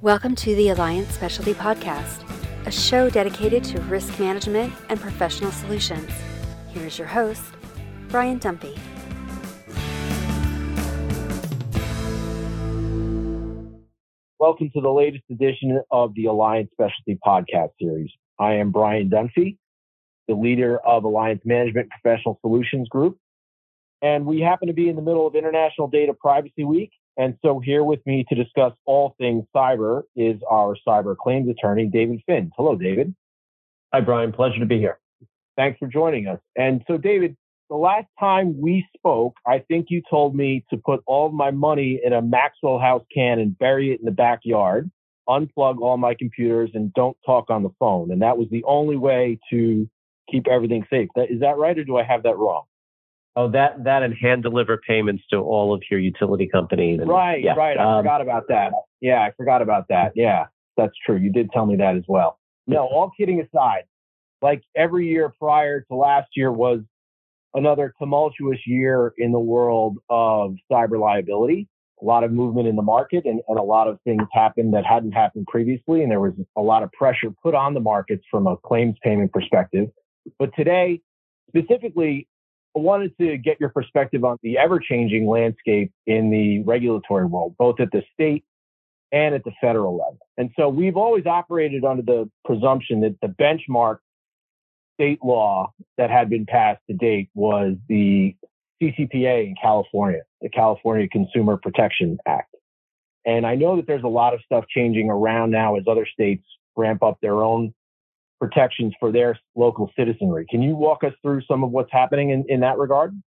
Welcome to the Alliant Specialty Podcast, a show dedicated to risk management and professional solutions. Here's your host, Brian Dunphy. Welcome to the latest edition of the Alliant Specialty Podcast Series. I am Brian Dunphy, the leader of Alliant Management Professional Solutions Group. And we happen to be in the middle of International Data Privacy Week. And so here with me to discuss all things cyber is our cyber claims attorney, David Finz. Hello, David. Hi, Brian. Pleasure to be here. Thanks for joining us. And so, David, the last time we spoke, I think you told me to put all of my money in a Maxwell House can and bury it in the backyard, unplug all my computers, and don't talk on the phone. And that was the only way to keep everything safe. Is that right, or do I have that wrong? Oh, that that and hand deliver payments to all of your utility companies. And, right, yeah, right. I um, forgot about that. Yeah, I forgot about that. Yeah, that's true. You did tell me that as well. No, all kidding aside, like every year prior to last year was another tumultuous year in the world of cyber liability. A lot of movement in the market and, and a lot of things happened that hadn't happened previously. And there was a lot of pressure put on the markets from a claims payment perspective. But today, specifically, I wanted to get your perspective on the ever changing landscape in the regulatory world, both at the state and at the federal level. And so we've always operated under the presumption that the benchmark state law that had been passed to date was the CCPA in California, the California Consumer Protection Act. And I know that there's a lot of stuff changing around now as other states ramp up their own protections for their local citizenry. Can you walk us through some of what's happening in, in that regard?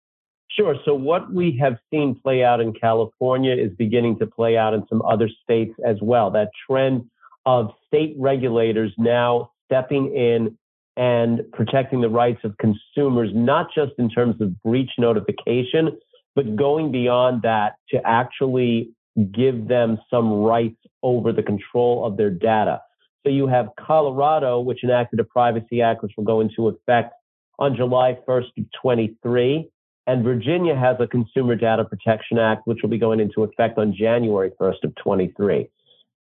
Sure. So what we have seen play out in California is beginning to play out in some other states as well. That trend of state regulators now stepping in and protecting the rights of consumers, not just in terms of breach notification, but going beyond that to actually give them some rights over the control of their data. So you have Colorado, which enacted a Privacy Act, which will go into effect on July 1st of 23. And Virginia has a Consumer Data Protection Act, which will be going into effect on January 1st of 23.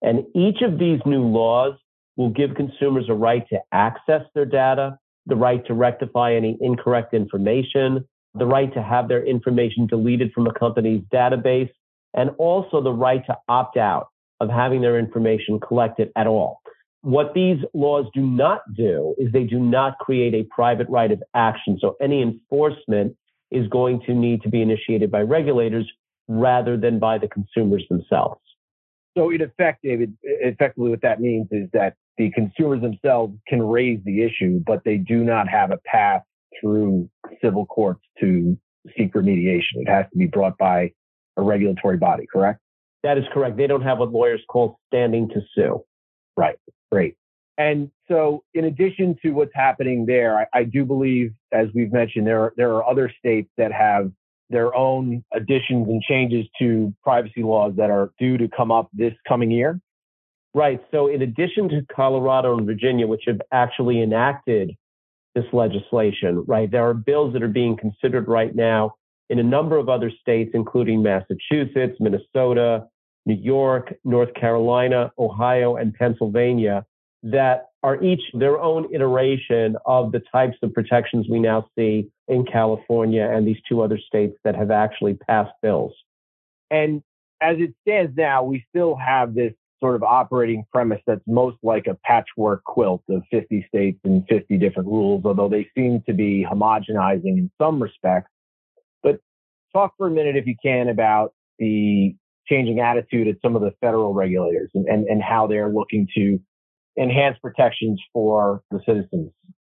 And each of these new laws will give consumers a right to access their data, the right to rectify any incorrect information, the right to have their information deleted from a company's database, and also the right to opt out of having their information collected at all. What these laws do not do is they do not create a private right of action. So any enforcement is going to need to be initiated by regulators rather than by the consumers themselves. So in effect, David, effectively what that means is that the consumers themselves can raise the issue, but they do not have a path through civil courts to seek remediation. It has to be brought by a regulatory body, correct? That is correct. They don't have what lawyers call standing to sue. Right. Great. And so, in addition to what's happening there, I, I, do believe, as we've mentioned, there are, there are other states that have their own additions and changes to privacy laws that are due to come up this coming year. Right. So, in addition to Colorado and Virginia, which have actually enacted this legislation, right, there are bills that are being considered right now in a number of other states, including Massachusetts, Minnesota, New York, North Carolina, Ohio, and Pennsylvania that are each their own iteration of the types of protections we now see in California and these two other states that have actually passed bills. And as it stands now, we still have this sort of operating premise that's most like a patchwork quilt of 50 states and 50 different rules, although they seem to be homogenizing in some respects. But talk for a minute, if you can, about the changing attitude at some of the federal regulators and, and, and how they're looking to enhance protections for the citizens.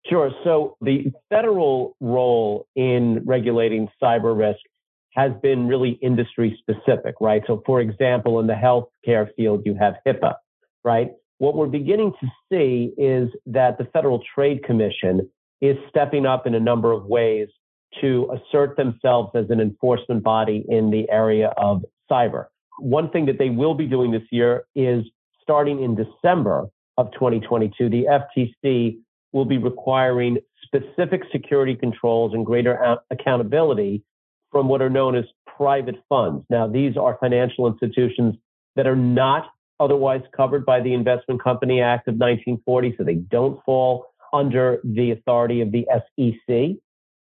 Sure. So the federal role in regulating cyber risk has been really industry specific, right? So for example, in the healthcare field, you have HIPAA, right? What we're beginning to see is that the Federal Trade Commission is stepping up in a number of ways to assert themselves as an enforcement body in the area of cyber. One thing that they will be doing this year is starting in December of 2022, the FTC will be requiring specific security controls and greater accountability from what are known as private funds. Now, these are financial institutions that are not otherwise covered by the Investment Company Act of 1940, so they don't fall under the authority of the SEC.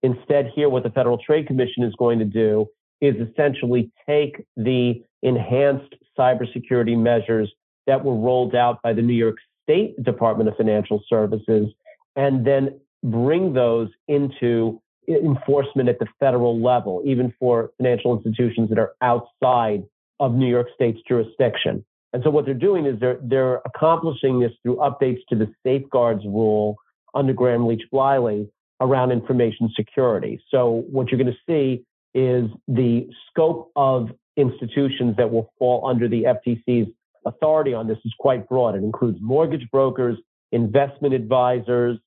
Instead, here, what the Federal Trade Commission is going to do is essentially take the enhanced cybersecurity measures that were rolled out by the New York State Department of Financial Services and then bring those into enforcement at the federal level, even for financial institutions that are outside of New York State's jurisdiction. And so what they're doing is they're they're accomplishing this through updates to the safeguards rule under Gramm Leach Bliley around information security. So what you're going to see is the scope of institutions that will fall under the FTC's authority on this is quite broad. It includes mortgage brokers, investment advisors,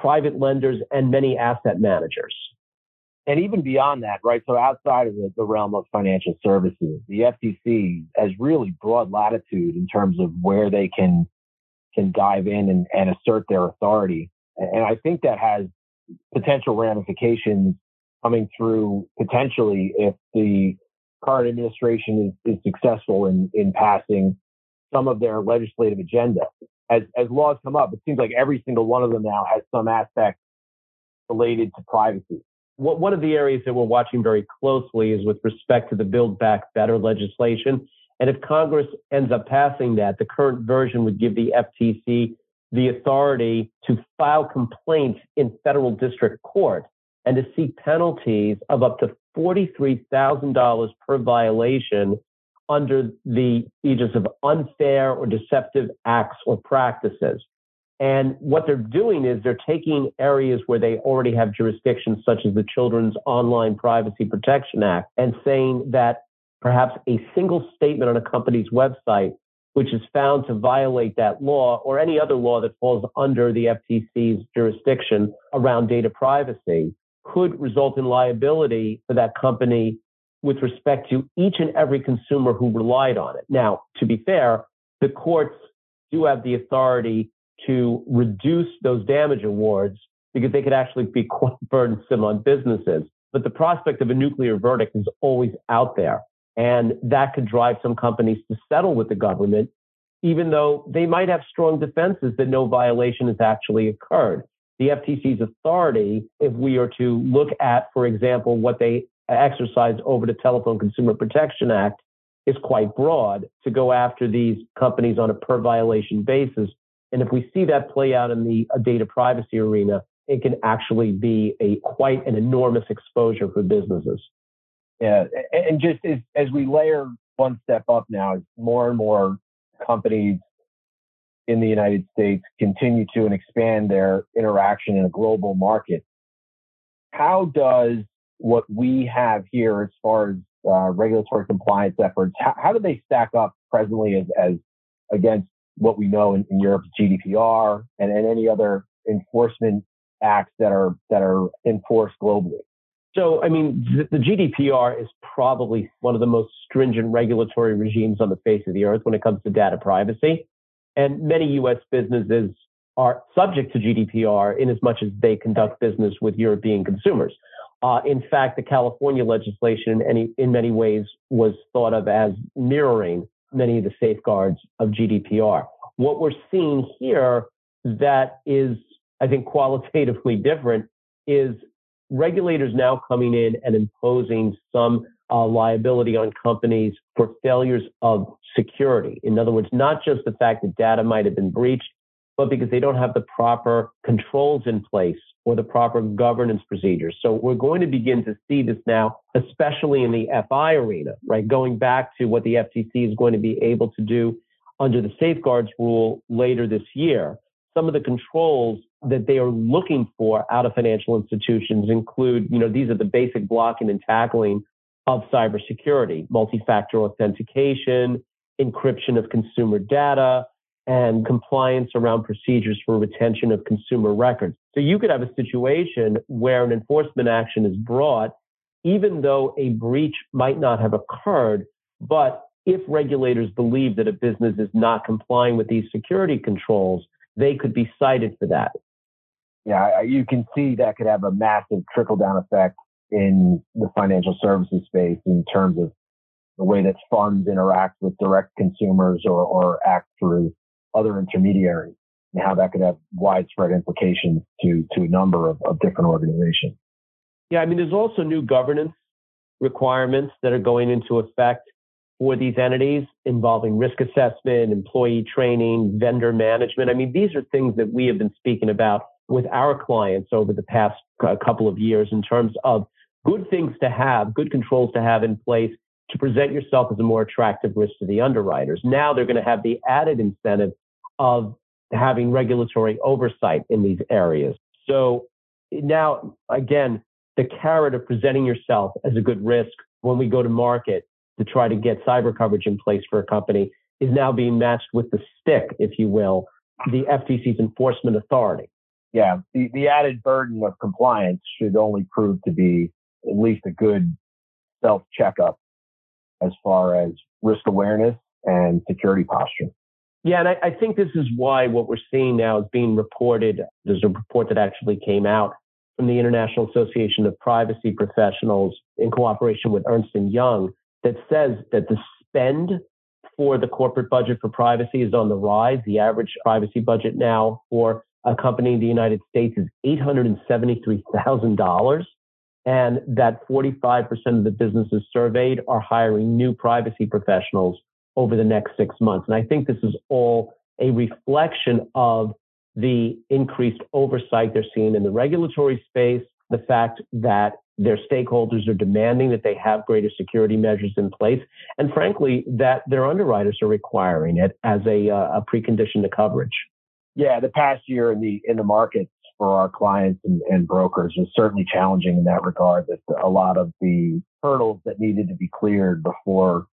private lenders, and many asset managers. And even beyond that, right? So outside of the, the realm of financial services, the FTC has really broad latitude in terms of where they can can dive in and, and assert their authority. And I think that has potential ramifications coming through potentially if the current administration is, is successful in, in passing some of their legislative agenda. As, as laws come up, it seems like every single one of them now has some aspect related to privacy. One of the areas that we're watching very closely is with respect to the Build Back Better legislation. And if Congress ends up passing that, the current version would give the FTC the authority to file complaints in federal district court and to seek penalties of up to $43,000 per violation under the aegis of unfair or deceptive acts or practices. And what they're doing is they're taking areas where they already have jurisdictions, such as the Children's Online Privacy Protection Act, and saying that perhaps a single statement on a company's website, which is found to violate that law or any other law that falls under the FTC's jurisdiction around data privacy, could result in liability for that company with respect to each and every consumer who relied on it. Now, to be fair, the courts do have the authority to reduce those damage awards because they could actually be quite burdensome on businesses. But the prospect of a nuclear verdict is always out there. And that could drive some companies to settle with the government, even though they might have strong defenses that no violation has actually occurred. The FTC's authority, if we are to look at, for example, what they exercise over the Telephone Consumer Protection Act, is quite broad to go after these companies on a per violation basis and if we see that play out in the uh, data privacy arena, it can actually be a quite an enormous exposure for businesses. Yeah, and just as, as we layer one step up now, more and more companies in the United States continue to and expand their interaction in a global market, how does what we have here as far as uh, regulatory compliance efforts, how, how do they stack up presently as, as against what we know in, in Europe's GDPR and, and any other enforcement acts that are that are enforced globally. So, I mean, the, the GDPR is probably one of the most stringent regulatory regimes on the face of the earth when it comes to data privacy. And many U.S. businesses are subject to GDPR in as much as they conduct business with European consumers. Uh, in fact, the California legislation, any, in many ways, was thought of as mirroring many of the safeguards of GDPR. What we're seeing here that is, I think, qualitatively different is regulators now coming in and imposing some uh, liability on companies for failures of security. In other words, not just the fact that data might have been breached, but because they don't have the proper controls in place or the proper governance procedures. So we're going to begin to see this now, especially in the FI arena, right? Going back to what the FTC is going to be able to do under the safeguards rule later this year. Some of the controls that they are looking for out of financial institutions include, you know, these are the basic blocking and tackling of cybersecurity, multi-factor authentication, encryption of consumer data, and compliance around procedures for retention of consumer records. So you could have a situation where an enforcement action is brought, even though a breach might not have occurred, but if regulators believe that a business is not complying with these security controls, they could be cited for that. Yeah, you can see that could have a massive trickle down effect in the financial services space in terms of the way that funds interact with direct consumers or, or act through other intermediaries and how that could have widespread implications to, to a number of, of different organizations. Yeah, I mean, there's also new governance requirements that are going into effect for these entities involving risk assessment, employee training, vendor management. I mean, these are things that we have been speaking about with our clients over the past uh, couple of years in terms of good things to have, good controls to have in place to present yourself as a more attractive risk to the underwriters. Now they're going to have the added incentive of having regulatory oversight in these areas. So now, again, the carrot of presenting yourself as a good risk when we go to market to try to get cyber coverage in place for a company is now being matched with the stick, if you will, the FTC's enforcement authority. Yeah, the, the added burden of compliance should only prove to be at least a good self checkup as far as risk awareness and security posture. Yeah, and I, I, think this is why what we're seeing now is being reported. There's a report that actually came out from the International Association of Privacy Professionals in cooperation with Ernst & Young that says that the spend for the corporate budget for privacy is on the rise. The average privacy budget now for a company in the United States is $873,000 and that 45% of the businesses surveyed are hiring new privacy professionals over the next six months. And I think this is all a reflection of the increased oversight they're seeing in the regulatory space, the fact that their stakeholders are demanding that they have greater security measures in place, and frankly, that their underwriters are requiring it as a, uh, a precondition to coverage. Yeah, the past year in the in the markets for our clients and, and brokers was certainly challenging in that regard. That a lot of the hurdles that needed to be cleared before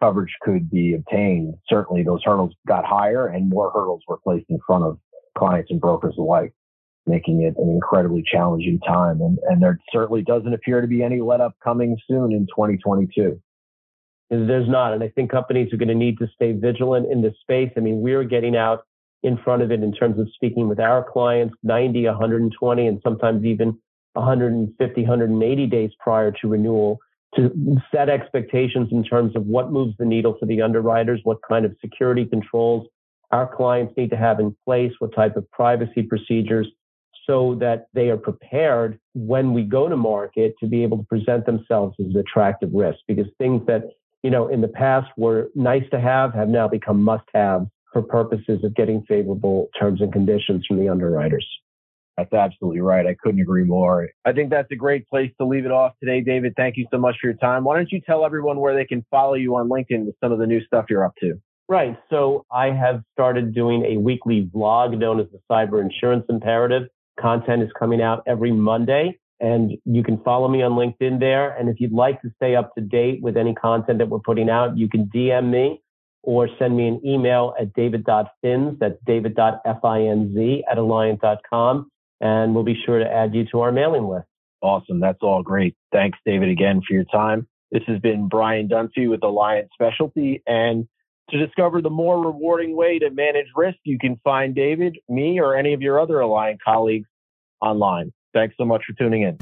coverage could be obtained, certainly those hurdles got higher and more hurdles were placed in front of clients and brokers alike, making it an incredibly challenging time. And, and there certainly doesn't appear to be any let up coming soon in 2022. There's not. And I think companies are going to need to stay vigilant in this space. I mean, we're getting out in front of it in terms of speaking with our clients 90, 120, and sometimes even 150, 180 days prior to renewal to set expectations in terms of what moves the needle for the underwriters, what kind of security controls our clients need to have in place, what type of privacy procedures, so that they are prepared when we go to market to be able to present themselves as attractive risk. Because things that, you know, in the past were nice to have have now become must have for purposes of getting favorable terms and conditions from the underwriters. That's absolutely right. I couldn't agree more. I think that's a great place to leave it off today, David. Thank you so much for your time. Why don't you tell everyone where they can follow you on LinkedIn with some of the new stuff you're up to? Right. So I have started doing a weekly vlog known as the Cyber Insurance Imperative. Content is coming out every Monday and you can follow me on LinkedIn there. And if you'd like to stay up to date with any content that we're putting out, you can DM me or send me an email at david.finz, that's david.finz at alliant.com. And we'll be sure to add you to our mailing list. Awesome. That's all great. Thanks, David, again for your time. This has been Brian Dunphy with Alliant Specialty. And to discover the more rewarding way to manage risk, you can find David, me, or any of your other Alliant colleagues online. Thanks so much for tuning in.